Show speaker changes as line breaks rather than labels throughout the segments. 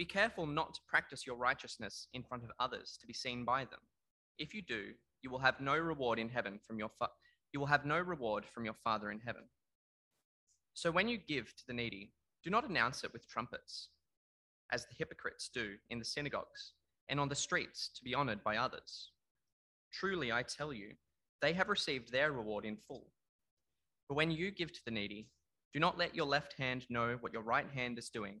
Be careful not to practice your righteousness in front of others to be seen by them. If you do, you will have no reward in heaven from your fa- you will have no reward from your Father in heaven. So when you give to the needy, do not announce it with trumpets, as the hypocrites do in the synagogues and on the streets to be honored by others. Truly, I tell you, they have received their reward in full. But when you give to the needy, do not let your left hand know what your right hand is doing,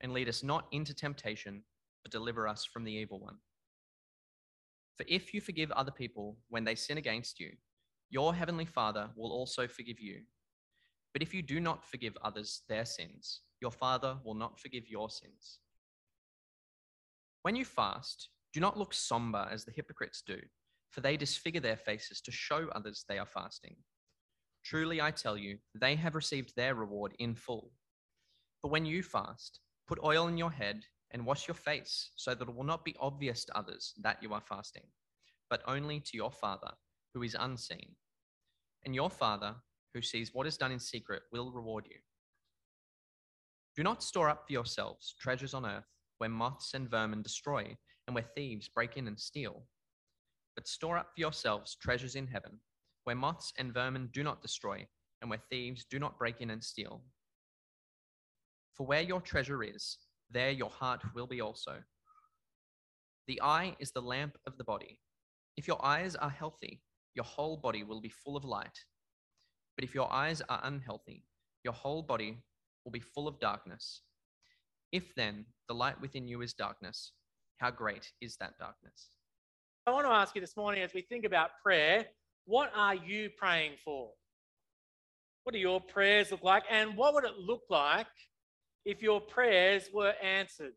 And lead us not into temptation, but deliver us from the evil one. For if you forgive other people when they sin against you, your heavenly Father will also forgive you. But if you do not forgive others their sins, your Father will not forgive your sins. When you fast, do not look somber as the hypocrites do, for they disfigure their faces to show others they are fasting. Truly, I tell you, they have received their reward in full. But when you fast, put oil in your head and wash your face, so that it will not be obvious to others that you are fasting, but only to your Father who is unseen. And your Father, who sees what is done in secret, will reward you. Do not store up for yourselves treasures on earth where moths and vermin destroy, and where thieves break in and steal. But store up for yourselves treasures in heaven, where moths and vermin do not destroy, and where thieves do not break in and steal. For where your treasure is, there your heart will be also. The eye is the lamp of the body. If your eyes are healthy, your whole body will be full of light. But if your eyes are unhealthy, your whole body will be full of darkness. If then the light within you is darkness, how great is that darkness?
I want to ask you this morning as we think about prayer, what are you praying for? What do your prayers look like? And what would it look like if your prayers were answered?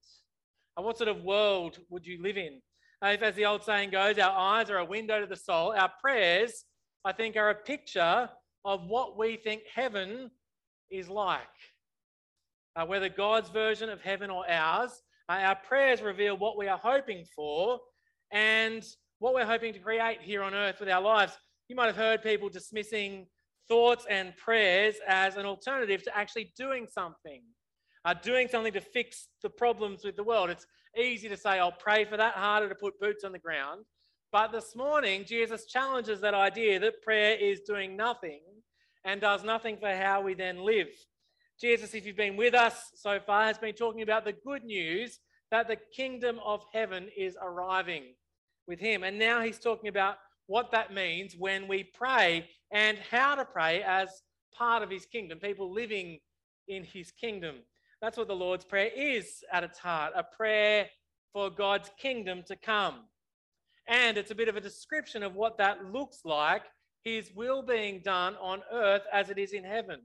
And what sort of world would you live in? If, as the old saying goes, our eyes are a window to the soul, our prayers, I think, are a picture of what we think heaven is like uh, whether God's version of heaven or ours. Uh, our prayers reveal what we are hoping for and what we're hoping to create here on earth with our lives. You might have heard people dismissing thoughts and prayers as an alternative to actually doing something, uh, doing something to fix the problems with the world. It's easy to say, I'll pray for that, harder to put boots on the ground. But this morning, Jesus challenges that idea that prayer is doing nothing and does nothing for how we then live. Jesus, if you've been with us so far, has been talking about the good news that the kingdom of heaven is arriving with him. And now he's talking about what that means when we pray and how to pray as part of his kingdom, people living in his kingdom. That's what the Lord's Prayer is at its heart a prayer for God's kingdom to come. And it's a bit of a description of what that looks like his will being done on earth as it is in heaven.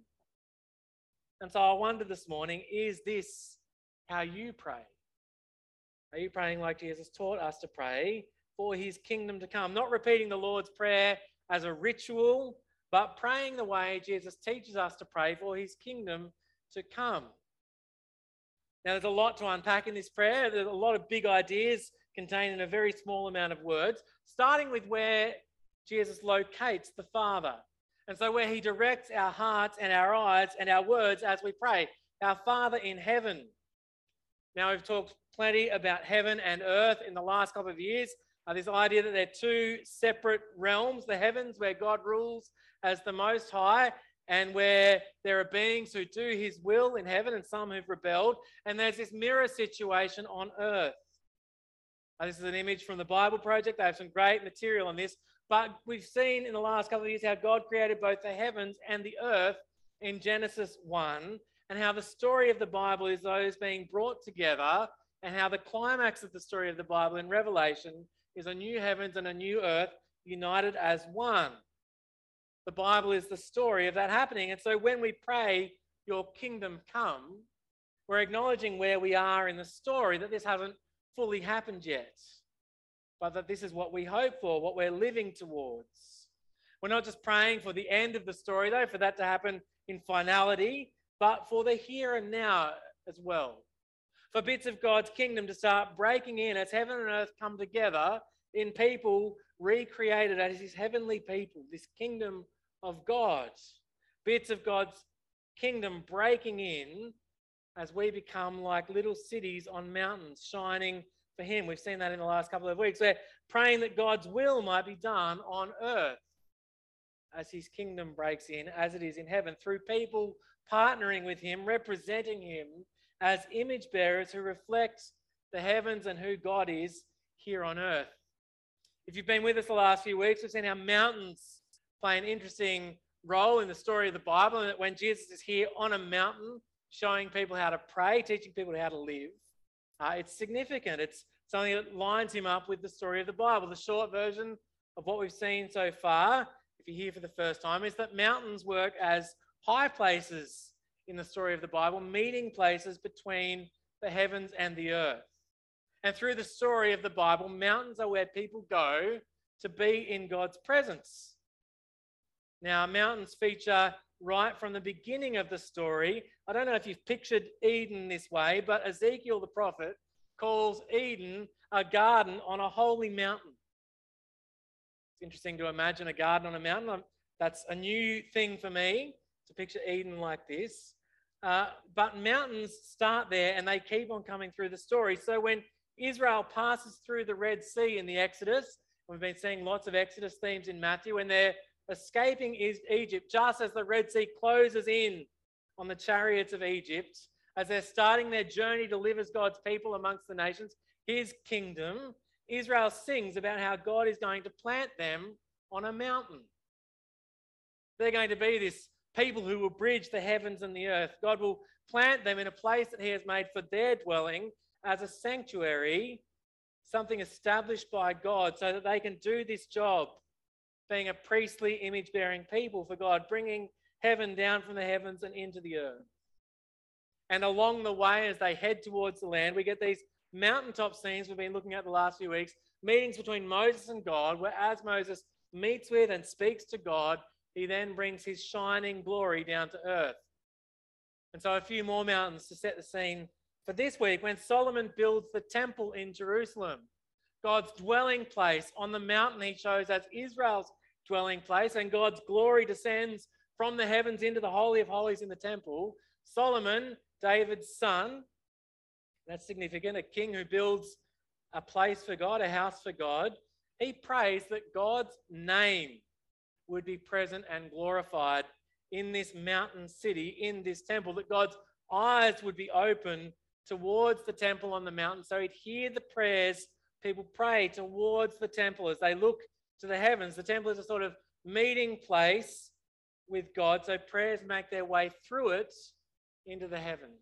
And so I wonder this morning is this how you pray? Are you praying like Jesus taught us to pray for his kingdom to come? Not repeating the Lord's Prayer as a ritual, but praying the way Jesus teaches us to pray for his kingdom to come. Now, there's a lot to unpack in this prayer. There's a lot of big ideas contained in a very small amount of words, starting with where Jesus locates the Father. And so, where He directs our hearts and our eyes and our words as we pray, our Father in heaven. Now, we've talked plenty about heaven and earth in the last couple of years. Uh, this idea that they're two separate realms the heavens, where God rules as the Most High, and where there are beings who do his will in heaven and some who've rebelled. And there's this mirror situation on earth. Uh, this is an image from the Bible Project. They have some great material on this. But we've seen in the last couple of years how God created both the heavens and the earth in Genesis 1, and how the story of the Bible is those being brought together, and how the climax of the story of the Bible in Revelation is a new heavens and a new earth united as one. The Bible is the story of that happening. And so when we pray, Your kingdom come, we're acknowledging where we are in the story, that this hasn't fully happened yet, but that this is what we hope for, what we're living towards. We're not just praying for the end of the story, though, for that to happen in finality, but for the here and now as well. For bits of God's kingdom to start breaking in as heaven and earth come together in people recreated as his heavenly people, this kingdom of God. Bits of God's kingdom breaking in as we become like little cities on mountains shining for him. We've seen that in the last couple of weeks. We're praying that God's will might be done on earth as his kingdom breaks in, as it is in heaven, through people partnering with him, representing him as image bearers who reflect the heavens and who God is here on earth. If you've been with us the last few weeks, we've seen how mountains play an interesting role in the story of the Bible, and that when Jesus is here on a mountain, showing people how to pray, teaching people how to live, uh, it's significant. It's something that lines him up with the story of the Bible. The short version of what we've seen so far, if you're here for the first time, is that mountains work as high places in the story of the Bible, meeting places between the heavens and the earth. And through the story of the Bible, mountains are where people go to be in God's presence. Now, mountains feature right from the beginning of the story. I don't know if you've pictured Eden this way, but Ezekiel the prophet calls Eden a garden on a holy mountain. It's interesting to imagine a garden on a mountain. That's a new thing for me to picture Eden like this. Uh, but mountains start there and they keep on coming through the story. So when Israel passes through the Red Sea in the Exodus, we've been seeing lots of Exodus themes in Matthew, when they're escaping is Egypt just as the Red Sea closes in on the chariots of Egypt, as they're starting their journey to live as God's people amongst the nations, his kingdom, Israel sings about how God is going to plant them on a mountain. They're going to be this people who will bridge the heavens and the earth. God will plant them in a place that he has made for their dwelling as a sanctuary, something established by God so that they can do this job being a priestly image bearing people for God, bringing heaven down from the heavens and into the earth. And along the way, as they head towards the land, we get these mountaintop scenes we've been looking at the last few weeks meetings between Moses and God, where as Moses meets with and speaks to God, he then brings his shining glory down to earth. And so, a few more mountains to set the scene for this week when Solomon builds the temple in Jerusalem, God's dwelling place on the mountain he chose as Israel's dwelling place, and God's glory descends from the heavens into the Holy of Holies in the temple. Solomon, David's son, that's significant, a king who builds a place for God, a house for God. He prays that God's name would be present and glorified in this mountain city, in this temple, that God's eyes would be open towards the temple on the mountain so he'd hear the prayers people pray towards the temple as they look to the heavens. The temple is a sort of meeting place with God, so prayers make their way through it into the heavens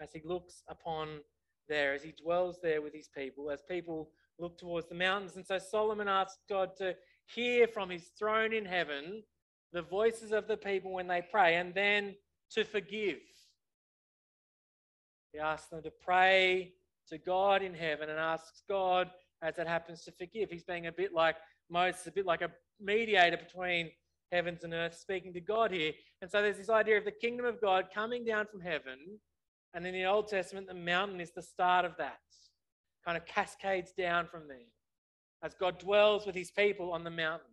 as He looks upon there, as He dwells there with His people, as people look towards the mountains. And so Solomon asks God to hear from His throne in heaven the voices of the people when they pray, and then to forgive. He asks them to pray to God in heaven and asks God, as it happens, to forgive. He's being a bit like Moses, a bit like a mediator between heavens and earth, speaking to God here. And so there's this idea of the kingdom of God coming down from heaven. And in the Old Testament, the mountain is the start of that, kind of cascades down from there as God dwells with his people on the mountain.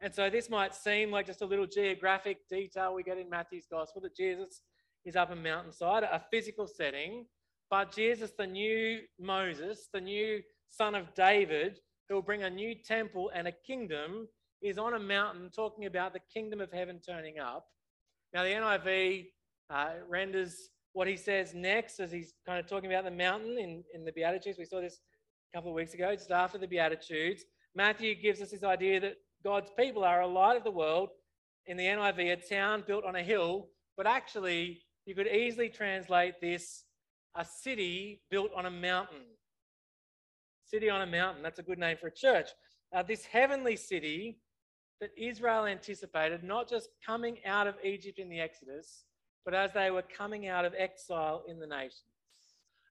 And so this might seem like just a little geographic detail we get in Matthew's gospel that Jesus is up a mountainside, a physical setting, but Jesus, the new Moses, the new son of David, who will bring a new temple and a kingdom, is on a mountain talking about the kingdom of heaven turning up. Now, the NIV uh, renders what he says next as he's kind of talking about the mountain in, in the Beatitudes. We saw this a couple of weeks ago, just after the Beatitudes. Matthew gives us this idea that God's people are a light of the world. In the NIV, a town built on a hill, but actually, you could easily translate this a city built on a mountain. City on a mountain, that's a good name for a church. Uh, this heavenly city that Israel anticipated, not just coming out of Egypt in the Exodus, but as they were coming out of exile in the nations.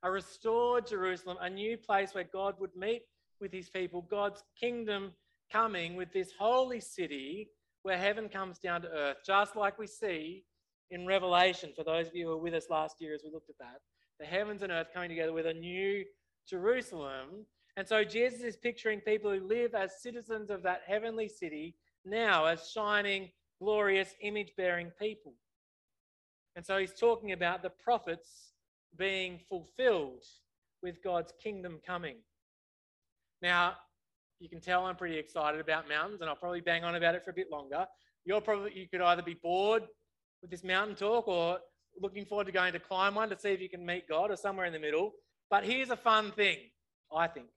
A restored Jerusalem, a new place where God would meet with his people, God's kingdom coming with this holy city where heaven comes down to earth, just like we see in Revelation, for those of you who were with us last year as we looked at that. The heavens and earth coming together with a new Jerusalem. And so Jesus is picturing people who live as citizens of that heavenly city now as shining, glorious, image bearing people. And so he's talking about the prophets being fulfilled with God's kingdom coming. Now, you can tell I'm pretty excited about mountains, and I'll probably bang on about it for a bit longer. You're probably you could either be bored with this mountain talk or looking forward to going to climb one to see if you can meet God or somewhere in the middle. But here's a fun thing, I think.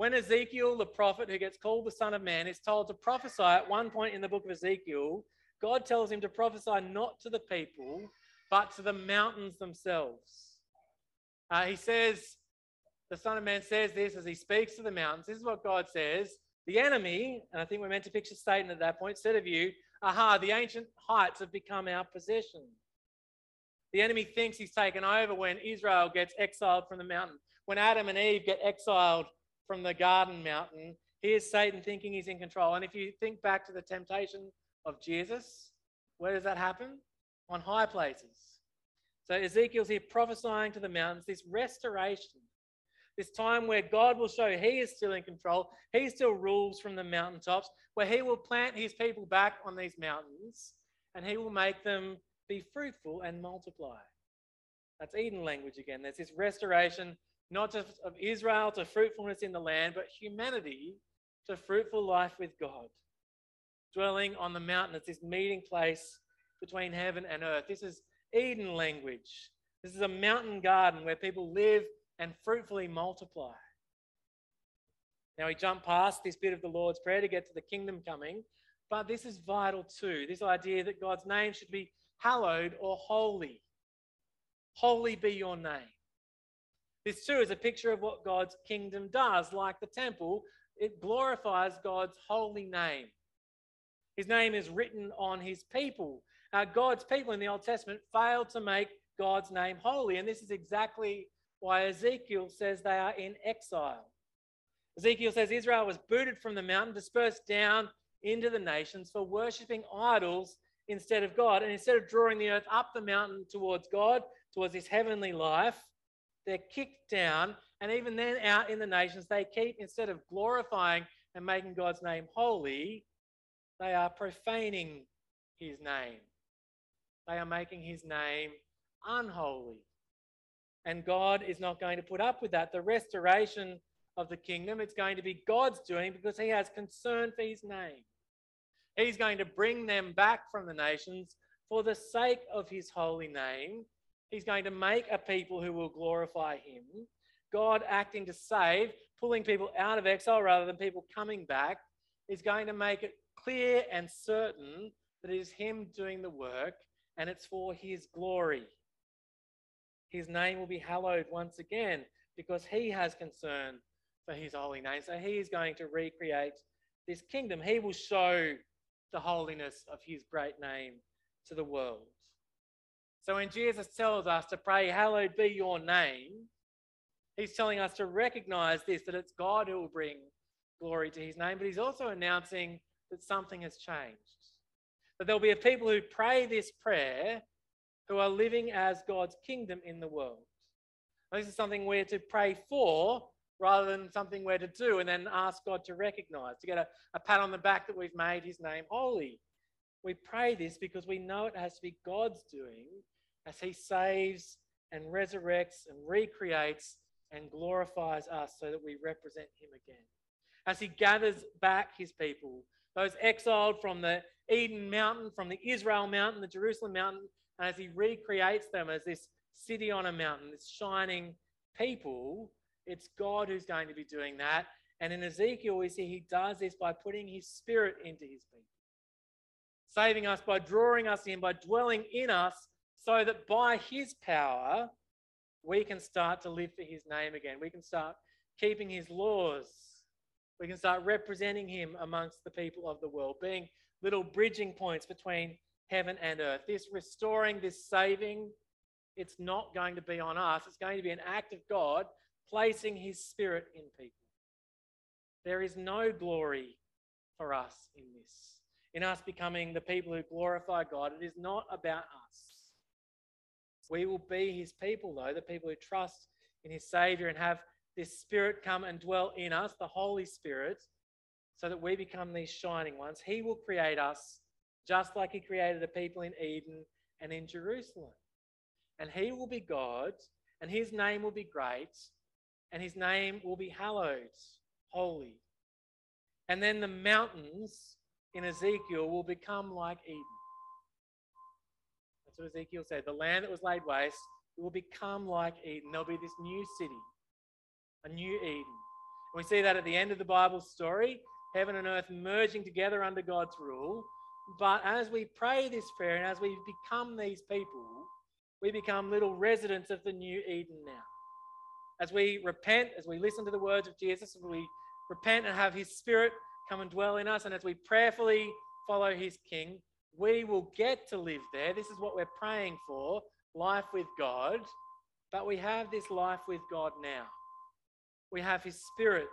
When Ezekiel, the prophet who gets called the Son of Man, is told to prophesy at one point in the book of Ezekiel, God tells him to prophesy not to the people, but to the mountains themselves. Uh, he says, the Son of Man says this as he speaks to the mountains. This is what God says. The enemy, and I think we're meant to picture Satan at that point, said of you, aha, the ancient heights have become our possession. The enemy thinks he's taken over when Israel gets exiled from the mountain. When Adam and Eve get exiled from the garden mountain, here's Satan thinking he's in control. And if you think back to the temptation of Jesus, where does that happen? On high places. So Ezekiel's here prophesying to the mountains this restoration, this time where God will show he is still in control, he still rules from the mountaintops, where he will plant his people back on these mountains and he will make them be fruitful and multiply. That's Eden language again. There's this restoration not just of Israel to fruitfulness in the land, but humanity to fruitful life with God. Dwelling on the mountain, it's this meeting place between heaven and earth. This is Eden language. This is a mountain garden where people live and fruitfully multiply. Now, we jump past this bit of the Lord's Prayer to get to the kingdom coming, but this is vital too this idea that God's name should be hallowed or holy. Holy be your name. This too is a picture of what God's kingdom does. Like the temple, it glorifies God's holy name. His name is written on his people. Uh, God's people in the Old Testament failed to make God's name holy. And this is exactly why Ezekiel says they are in exile. Ezekiel says Israel was booted from the mountain, dispersed down into the nations for worshipping idols instead of God. And instead of drawing the earth up the mountain towards God, towards his heavenly life, they're kicked down, and even then, out in the nations, they keep, instead of glorifying and making God's name holy, they are profaning his name. They are making his name unholy. And God is not going to put up with that. The restoration of the kingdom, it's going to be God's doing because he has concern for his name. He's going to bring them back from the nations for the sake of his holy name He's going to make a people who will glorify him. God acting to save, pulling people out of exile rather than people coming back, is going to make it clear and certain that it is him doing the work and it's for his glory. His name will be hallowed once again because he has concern for his holy name. So he is going to recreate this kingdom. He will show the holiness of his great name to the world. So when Jesus tells us to pray, Hallowed be your name, he's telling us to recognize this that it's God who will bring glory to his name, but he's also announcing that something has changed. That there'll be a people who pray this prayer who are living as God's kingdom in the world. this is something we're to pray for rather than something we're to do and then ask God to recognize, to get a, a pat on the back that we've made his name holy. We pray this because we know it has to be God's doing as he saves and resurrects and recreates and glorifies us so that we represent him again. as he gathers back his people, those exiled from the Eden mountain, from the Israel mountain, the Jerusalem mountain, and as he recreates them as this city on a mountain, this shining people, it's God who's going to be doing that. And in Ezekiel, we see he does this by putting his spirit into his people, saving us by drawing us in, by dwelling in us, so that by his power, we can start to live for his name again. We can start keeping his laws. We can start representing him amongst the people of the world, being little bridging points between heaven and earth. This restoring, this saving, it's not going to be on us. It's going to be an act of God placing his spirit in people. There is no glory for us in this, in us becoming the people who glorify God. It is not about us. We will be his people, though, the people who trust in his Savior and have this Spirit come and dwell in us, the Holy Spirit, so that we become these shining ones. He will create us just like he created the people in Eden and in Jerusalem. And he will be God, and his name will be great, and his name will be hallowed, holy. And then the mountains in Ezekiel will become like Eden. That's what Ezekiel said. The land that was laid waste will become like Eden. There'll be this new city, a new Eden. And we see that at the end of the Bible story, heaven and earth merging together under God's rule. But as we pray this prayer and as we become these people, we become little residents of the new Eden now. As we repent, as we listen to the words of Jesus, as we repent and have his spirit come and dwell in us, and as we prayerfully follow his king, we will get to live there. This is what we're praying for life with God. But we have this life with God now. We have his spirit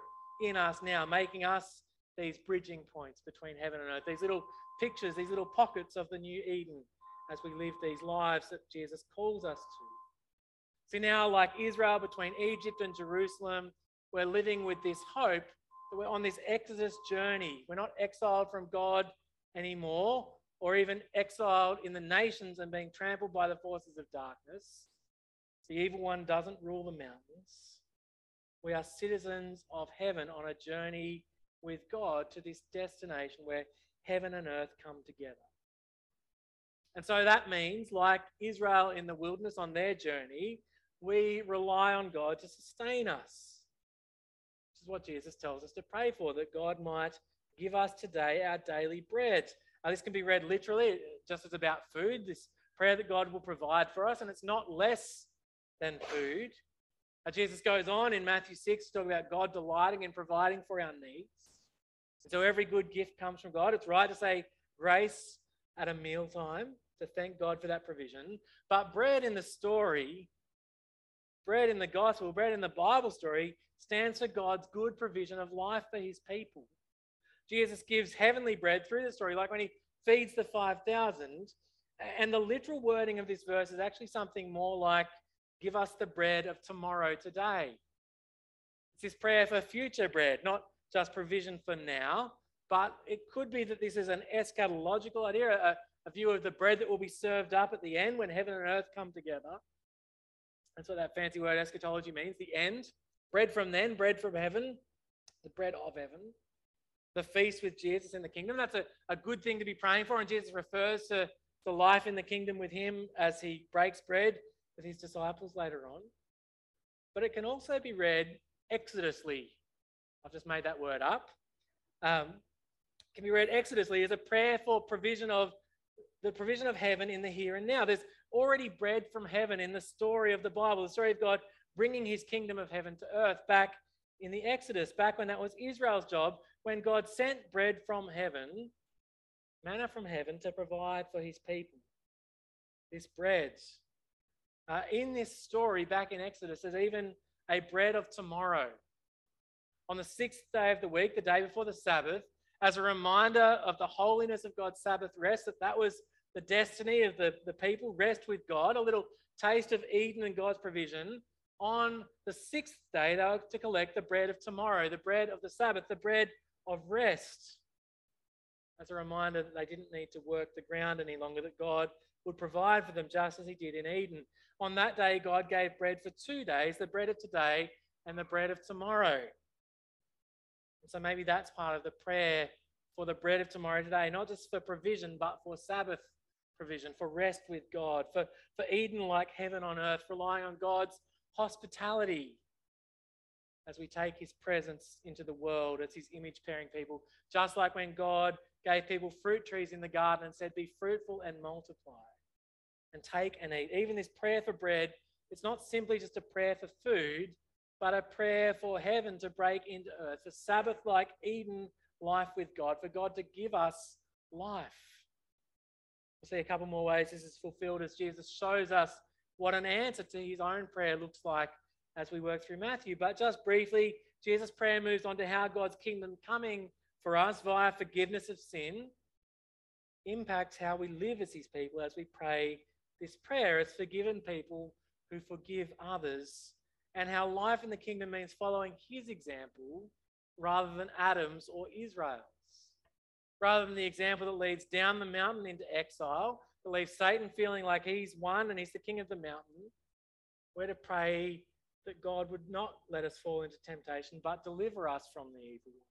in us now, making us these bridging points between heaven and earth, these little pictures, these little pockets of the new Eden as we live these lives that Jesus calls us to. See, now, like Israel between Egypt and Jerusalem, we're living with this hope that we're on this Exodus journey. We're not exiled from God anymore, or even exiled in the nations and being trampled by the forces of darkness. The evil one doesn't rule the mountains. We are citizens of heaven on a journey with God to this destination where heaven and earth come together. And so that means, like Israel in the wilderness on their journey, we rely on God to sustain us. Is what Jesus tells us to pray for, that God might give us today our daily bread. Now, this can be read literally, just as about food, this prayer that God will provide for us, and it's not less than food. Jesus goes on in Matthew 6 to talk about God delighting in providing for our needs. And so every good gift comes from God. It's right to say grace at a mealtime to thank God for that provision. But bread in the story, bread in the gospel, bread in the Bible story stands for God's good provision of life for his people. Jesus gives heavenly bread through the story, like when he feeds the 5,000. And the literal wording of this verse is actually something more like, Give us the bread of tomorrow today. It's this prayer for future bread, not just provision for now, but it could be that this is an eschatological idea, a, a view of the bread that will be served up at the end when heaven and earth come together. That's what that fancy word eschatology means the end. Bread from then, bread from heaven, the bread of heaven the feast with Jesus in the kingdom. That's a, a good thing to be praying for. And Jesus refers to the life in the kingdom with him as he breaks bread with his disciples later on. But it can also be read exodusly. I've just made that word up. Um, can be read exodusly as a prayer for provision of the provision of heaven in the here and now. There's already bread from heaven in the story of the Bible, the story of God bringing his kingdom of heaven to earth back in the Exodus, back when that was Israel's job when God sent bread from heaven, manna from heaven, to provide for his people. This bread. Uh, in this story back in Exodus, there's even a bread of tomorrow. On the sixth day of the week, the day before the Sabbath, as a reminder of the holiness of God's Sabbath rest, that that was the destiny of the, the people, rest with God, a little taste of Eden and God's provision. On the sixth day, they were to collect the bread of tomorrow, the bread of the Sabbath, the bread of rest as a reminder that they didn't need to work the ground any longer, that God would provide for them just as He did in Eden. On that day, God gave bread for two days the bread of today and the bread of tomorrow. So maybe that's part of the prayer for the bread of tomorrow today, not just for provision, but for Sabbath provision, for rest with God, for, for Eden like heaven on earth, relying on God's hospitality as we take his presence into the world as his image bearing people. Just like when God gave people fruit trees in the garden and said, Be fruitful and multiply and take and eat. Even this prayer for bread, it's not simply just a prayer for food, but a prayer for heaven to break into earth, a Sabbath like Eden life with God, for God to give us life. We'll see a couple more ways this is fulfilled as Jesus shows us what an answer to his own prayer looks like as we work through Matthew. But just briefly, Jesus' prayer moves on to how God's kingdom coming for us via forgiveness of sin impacts how we live as his people as we pray this prayer as forgiven people who forgive others, and how life in the kingdom means following his example rather than Adam's or Israel's. Rather than the example that leads down the mountain into exile, that leaves Satan feeling like he's won and he's the king of the mountain, we're to pray that God would not let us fall into temptation, but deliver us from the evil one.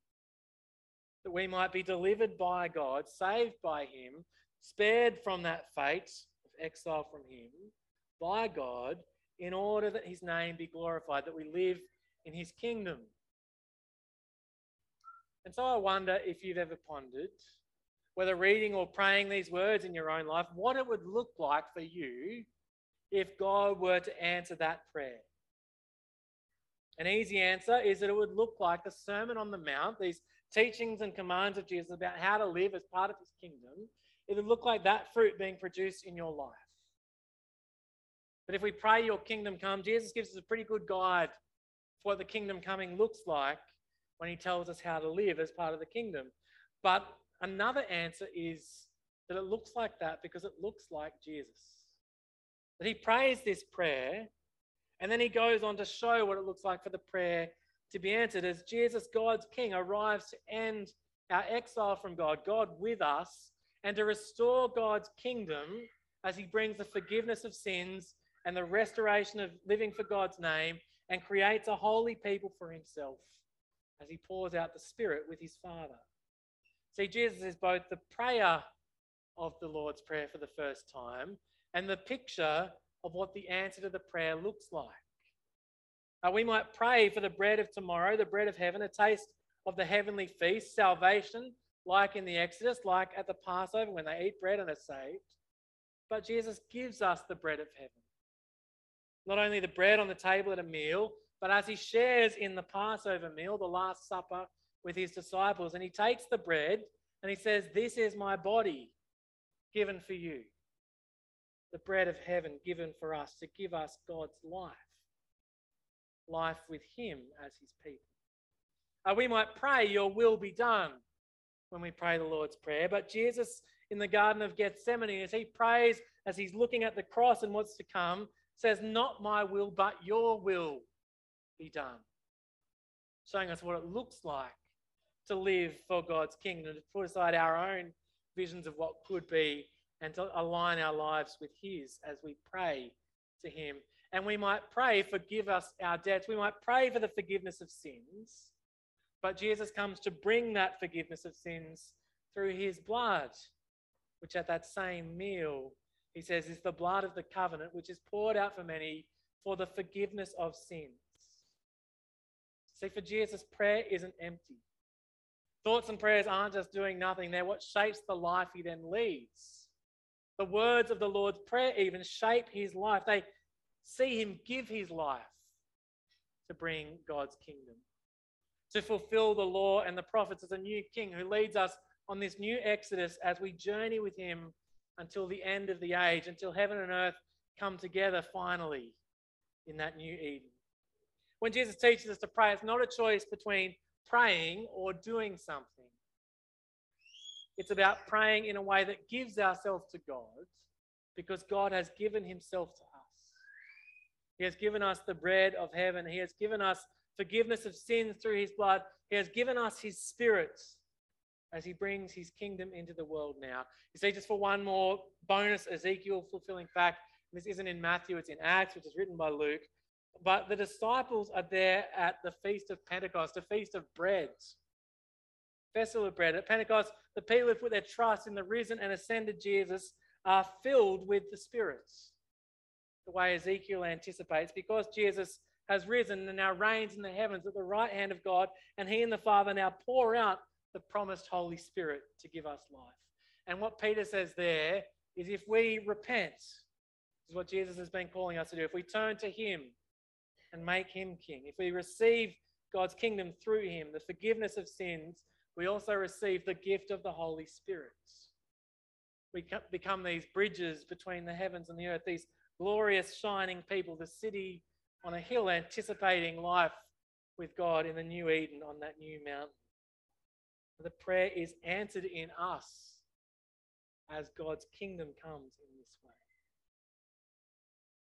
That we might be delivered by God, saved by Him, spared from that fate of exile from Him by God, in order that His name be glorified, that we live in His kingdom. And so I wonder if you've ever pondered, whether reading or praying these words in your own life, what it would look like for you if God were to answer that prayer. An easy answer is that it would look like the Sermon on the Mount, these teachings and commands of Jesus about how to live as part of his kingdom. It would look like that fruit being produced in your life. But if we pray your kingdom come, Jesus gives us a pretty good guide for what the kingdom coming looks like when he tells us how to live as part of the kingdom. But another answer is that it looks like that because it looks like Jesus. That he prays this prayer and then he goes on to show what it looks like for the prayer to be answered as Jesus, God's King, arrives to end our exile from God, God with us, and to restore God's kingdom as he brings the forgiveness of sins and the restoration of living for God's name and creates a holy people for himself as he pours out the Spirit with his Father. See, Jesus is both the prayer of the Lord's Prayer for the first time and the picture of what the answer to the prayer looks like. We might pray for the bread of tomorrow, the bread of heaven, a taste of the heavenly feast, salvation, like in the Exodus, like at the Passover when they eat bread and are saved. But Jesus gives us the bread of heaven. Not only the bread on the table at a meal, but as he shares in the Passover meal, the Last Supper, with his disciples, and he takes the bread and he says, This is my body given for you. The bread of heaven given for us to give us God's life, life with him as his people. Uh, we might pray, Your will be done, when we pray the Lord's Prayer, but Jesus in the Garden of Gethsemane, as he prays, as he's looking at the cross and what's to come, says, Not my will, but your will be done. Showing us what it looks like to live for God's kingdom, to put aside our own visions of what could be, and to align our lives with His as we pray to Him. And we might pray, forgive us our debts. We might pray for the forgiveness of sins. But Jesus comes to bring that forgiveness of sins through His blood, which at that same meal, He says, is the blood of the covenant, which is poured out for many for the forgiveness of sins. See, for Jesus, prayer isn't empty. Thoughts and prayers aren't just doing nothing, they're what shapes the life he then leads. The words of the Lord's Prayer even shape his life. They see him give his life to bring God's kingdom, to fulfill the law and the prophets as a new king who leads us on this new exodus as we journey with him until the end of the age, until heaven and earth come together finally in that new Eden. When Jesus teaches us to pray, it's not a choice between praying or doing something. It's about praying in a way that gives ourselves to God because God has given himself to us. He has given us the bread of heaven. He has given us forgiveness of sins through his blood. He has given us his spirit as he brings his kingdom into the world now. You see, just for one more bonus Ezekiel fulfilling fact, this isn't in Matthew, it's in Acts, which is written by Luke. But the disciples are there at the Feast of Pentecost, a feast of Breads, festival of bread. At Pentecost, the people who put their trust in the risen and ascended Jesus are filled with the spirits, The way Ezekiel anticipates, because Jesus has risen and now reigns in the heavens at the right hand of God, and he and the Father now pour out the promised Holy Spirit to give us life. And what Peter says there is if we repent, is what Jesus has been calling us to do. If we turn to him and make him king, if we receive God's kingdom through him, the forgiveness of sins, we also receive the gift of the Holy Spirit. We become these bridges between the heavens and the earth, these glorious, shining people, the city on a hill anticipating life with God in the new Eden on that new mountain. The prayer is answered in us as God's kingdom comes in this way.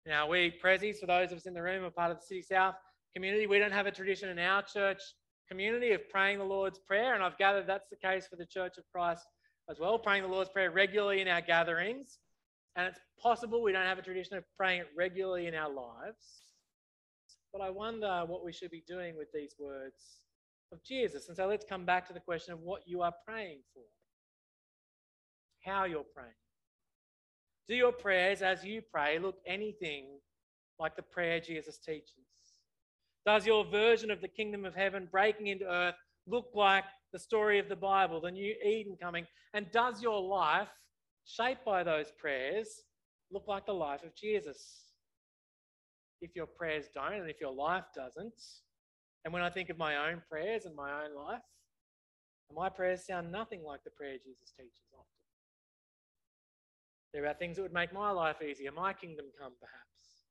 Now, we Prezzies, for those of us in the room, are part of the City South community. We don't have a tradition in our church community of praying the Lord's Prayer, and I've gathered that's the case for the Church of Christ as well, praying the Lord's Prayer regularly in our gatherings. And it's possible we don't have a tradition of praying it regularly in our lives. But I wonder what we should be doing with these words of Jesus. And so let's come back to the question of what you are praying for, how you're praying. Do your prayers as you pray look anything like the prayer Jesus teaches? Does your version of the kingdom of heaven breaking into earth look like the story of the Bible, the new Eden coming? And does your life, shaped by those prayers, look like the life of Jesus? if your prayers don't and if your life doesn't. And when I think of my own prayers and my own life, my prayers sound nothing like the prayer Jesus teaches. They're about things that would make my life easier, my kingdom come, perhaps.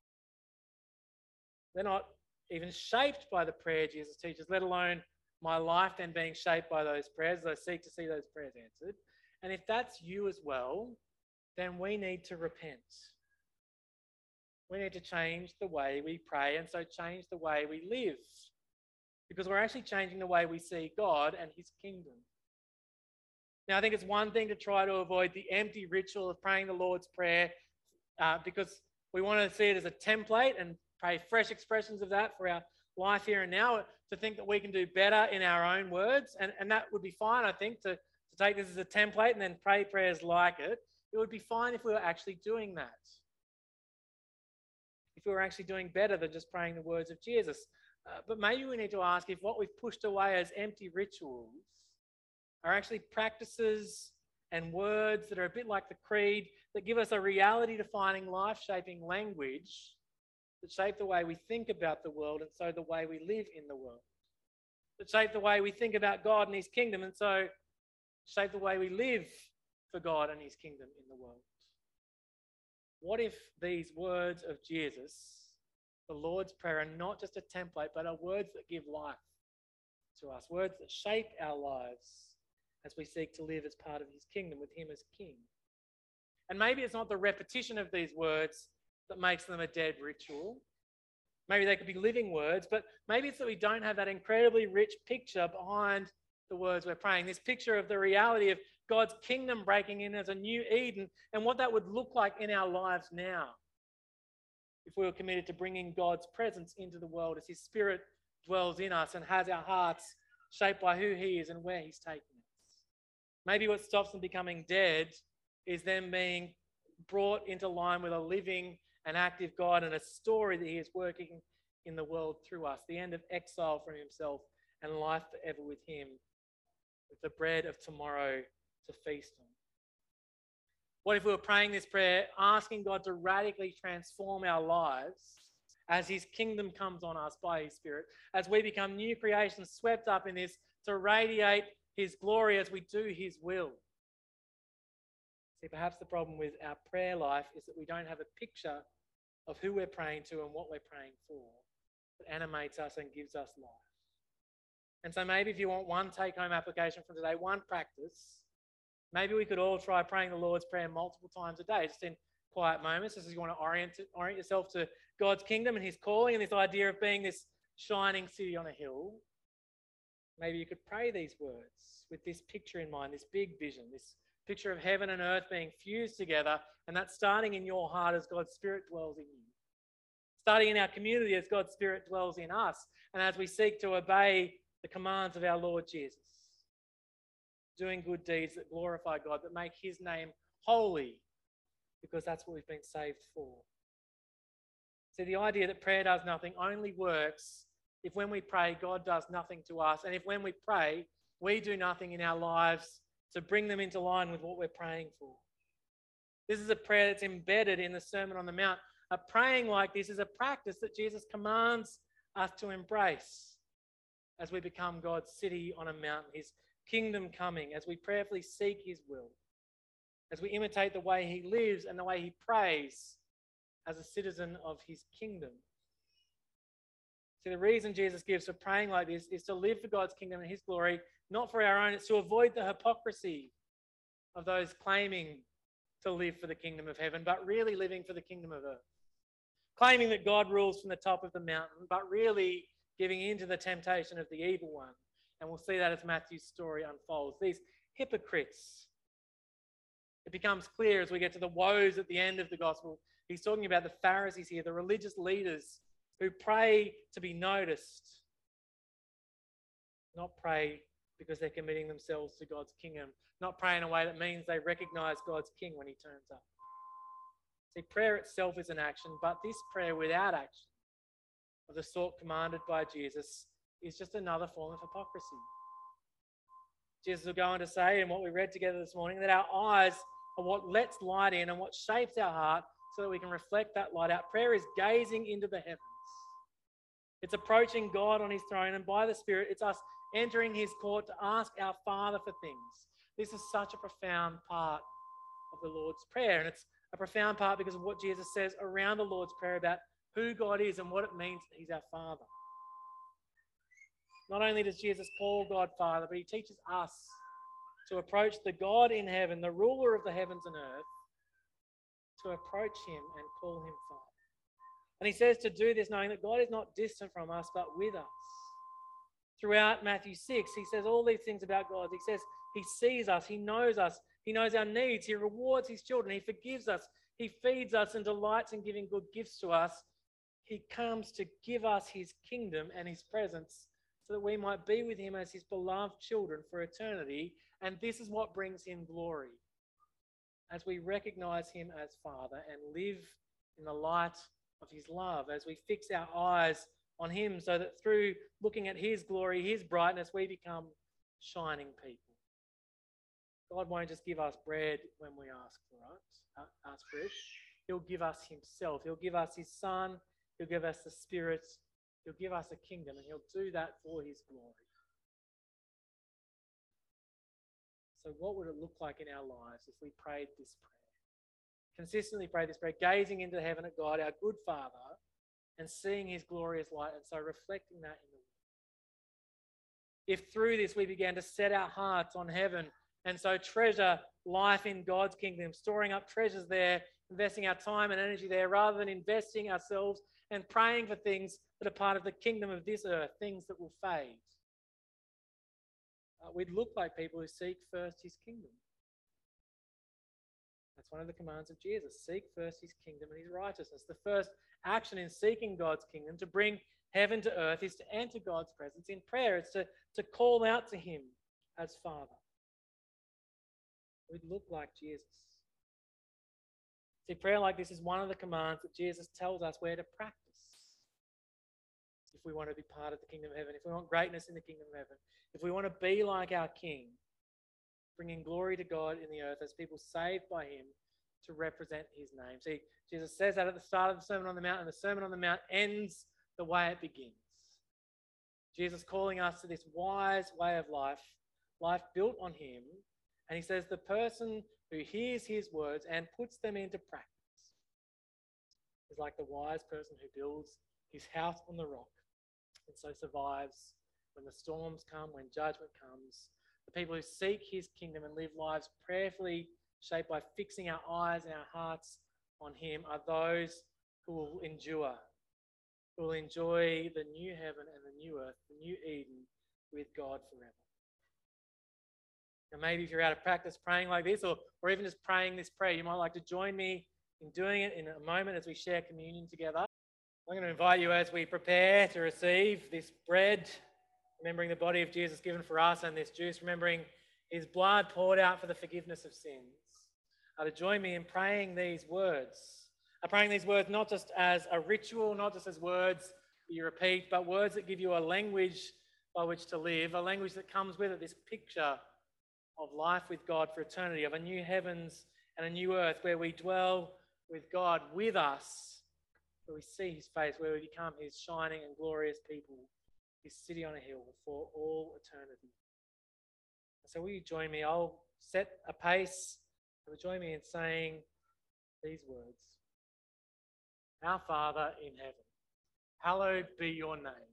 They're not even shaped by the prayer Jesus teaches, let alone my life then being shaped by those prayers as I seek to see those prayers answered. And if that's you as well, then we need to repent. We need to change the way we pray and so change the way we live because we're actually changing the way we see God and His kingdom. Now, I think it's one thing to try to avoid the empty ritual of praying the Lord's Prayer uh, because we want to see it as a template and pray fresh expressions of that for our life here and now. To think that we can do better in our own words, and, and that would be fine, I think, to, to take this as a template and then pray prayers like it. It would be fine if we were actually doing that If we were actually doing better than just praying the words of Jesus. Uh, but maybe we need to ask if what we've pushed away as empty rituals are actually practices and words that are a bit like the creed that give us a reality defining, life shaping language that shape the way we think about the world and so the way we live in the world. That shape the way we think about God and His kingdom and so shape the way we live for God and His kingdom in the world. What if these words of Jesus, the Lord's Prayer, are not just a template, but are words that give life to us, words that shape our lives as we seek to live as part of His kingdom with Him as King? And maybe it's not the repetition of these words that makes them a dead ritual. Maybe they could be living words, but maybe it's that we don't have that incredibly rich picture behind the words we're praying. This picture of the reality of God's kingdom breaking in as a new Eden and what that would look like in our lives now if we were committed to bringing God's presence into the world as His Spirit dwells in us and has our hearts shaped by who He is and where He's taking us. Maybe what stops them becoming dead is them being brought into line with a living and active God and a story that He is working in the world through us, the end of exile from Himself and life forever with Him, with the bread of tomorrow to feast on? What if we were praying this prayer, asking God to radically transform our lives as His kingdom comes on us by His Spirit, as we become new creations swept up in this to radiate His glory as we do His will? See, perhaps the problem with our prayer life is that we don't have a picture of who we're praying to and what we're praying for that animates us and gives us life. And so maybe if you want one take home application from today, one practice, Maybe we could all try praying the Lord's Prayer multiple times a day, just in quiet moments, just as you want to orient, orient yourself to God's kingdom and His calling and this idea of being this shining city on a hill. Maybe you could pray these words with this picture in mind, this big vision, this picture of heaven and earth being fused together, and that starting in your heart as God's Spirit dwells in you. Starting in our community as God's Spirit dwells in us, and as we seek to obey the commands of our Lord Jesus. doing good deeds that glorify God, that make his name holy, because that's what we've been saved for. See, the idea that prayer does nothing only works if when we pray, God does nothing to us, and if when we pray, we do nothing in our lives to bring them into line with what we're praying for. This is a prayer that's embedded in the Sermon on the Mount. A praying like this is a practice that Jesus commands us to embrace as we become God's city on a mountain, his kingdom coming, as we prayerfully seek his will, as we imitate the way he lives and the way he prays as a citizen of his kingdom. See, the reason Jesus gives for praying like this is to live for God's kingdom and his glory, not for our own. It's to avoid the hypocrisy of those claiming to live for the kingdom of heaven, but really living for the kingdom of earth. Claiming that God rules from the top of the mountain, but really giving in to the temptation of the evil one. And we'll see that as Matthew's story unfolds. These hypocrites. It becomes clear as we get to the woes at the end of the gospel. He's talking about the Pharisees here, the religious leaders who pray to be noticed, not pray because they're committing themselves to God's kingdom, not pray in a way that means they recognize God's king when he turns up. See, prayer itself is an action, but this prayer without action, of the sort commanded by Jesus, is just another form of hypocrisy. Jesus will go on to say, in what we read together this morning, that our eyes are what lets light in and what shapes our heart so that we can reflect that light out. Prayer is gazing into the heavens. It's approaching God on his throne, and by the Spirit, it's us entering his court to ask our Father for things. This is such a profound part of the Lord's Prayer, and it's a profound part because of what Jesus says around the Lord's Prayer about who God is and what it means that he's our Father. Not only does Jesus call God Father, but he teaches us to approach the God in heaven, the ruler of the heavens and earth, to approach him and call him Father. And he says to do this knowing that God is not distant from us, but with us. Throughout Matthew 6, he says all these things about God. He says he sees us, he knows us, he knows our needs, he rewards his children, he forgives us, he feeds us and delights in giving good gifts to us. He comes to give us his kingdom and his presence so that we might be with him as his beloved children for eternity. And this is what brings him glory. As we recognize him as Father and live in the light of his love, as we fix our eyes on him, so that through looking at his glory, his brightness, we become shining people. God won't just give us bread when we ask for it, uh, ask for it. He'll give us himself. He'll give us his son. He'll give us the spirit. He'll give us a kingdom, and he'll do that for his glory. So, what would it look like in our lives if we prayed this prayer? Consistently pray this prayer, gazing into heaven at God, our good Father, and seeing his glorious light, and so reflecting that in the world. If through this we began to set our hearts on heaven and so treasure life in God's kingdom, storing up treasures there, investing our time and energy there, rather than investing ourselves and praying for things that are part of the kingdom of this earth, things that will fade. Uh, we'd look like people who seek first his kingdom. That's one of the commands of Jesus. Seek first his kingdom and his righteousness. The first action in seeking God's kingdom, to bring heaven to earth, is to enter God's presence in prayer. It's to, to call out to him as Father. We'd look like Jesus. See, prayer like this is one of the commands that Jesus tells us where to practice if we want to be part of the kingdom of heaven, if we want greatness in the kingdom of heaven, if we want to be like our King, bringing glory to God in the earth as people saved by him to represent his name. See, Jesus says that at the start of the Sermon on the Mount, and the Sermon on the Mount ends the way it begins. Jesus calling us to this wise way of life, life built on him. And he says, the person who hears his words and puts them into practice is like the wise person who builds his house on the rock and so survives when the storms come, when judgment comes, the people who seek his kingdom and live lives prayerfully shaped by fixing our eyes and our hearts on him are those who will endure, who will enjoy the new heaven and the new earth, the new Eden with God forever. Now, maybe if you're out of practice praying like this, or, or even just praying this prayer, you might like to join me in doing it in a moment as we share communion together. I'm going to invite you as we prepare to receive this bread remembering the body of Jesus given for us and this juice, remembering his blood poured out for the forgiveness of sins, are to join me in praying these words. Are praying these words not just as a ritual, not just as words you repeat, but words that give you a language by which to live, a language that comes with it, this picture of life with God for eternity, of a new heavens and a new earth where we dwell with God with us, where we see his face, where we become his shining and glorious people, his city on a hill for all eternity. So, will you join me? I'll set a pace. Will join me in saying these words Our Father in heaven, hallowed be your name.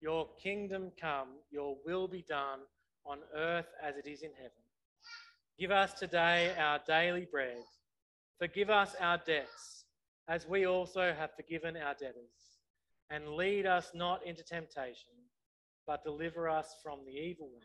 Your kingdom come, your will be done on earth as it is in heaven. Give us today our daily bread. Forgive us our debts, as we also have forgiven our debtors. And lead us not into temptation, but deliver us from the evil one.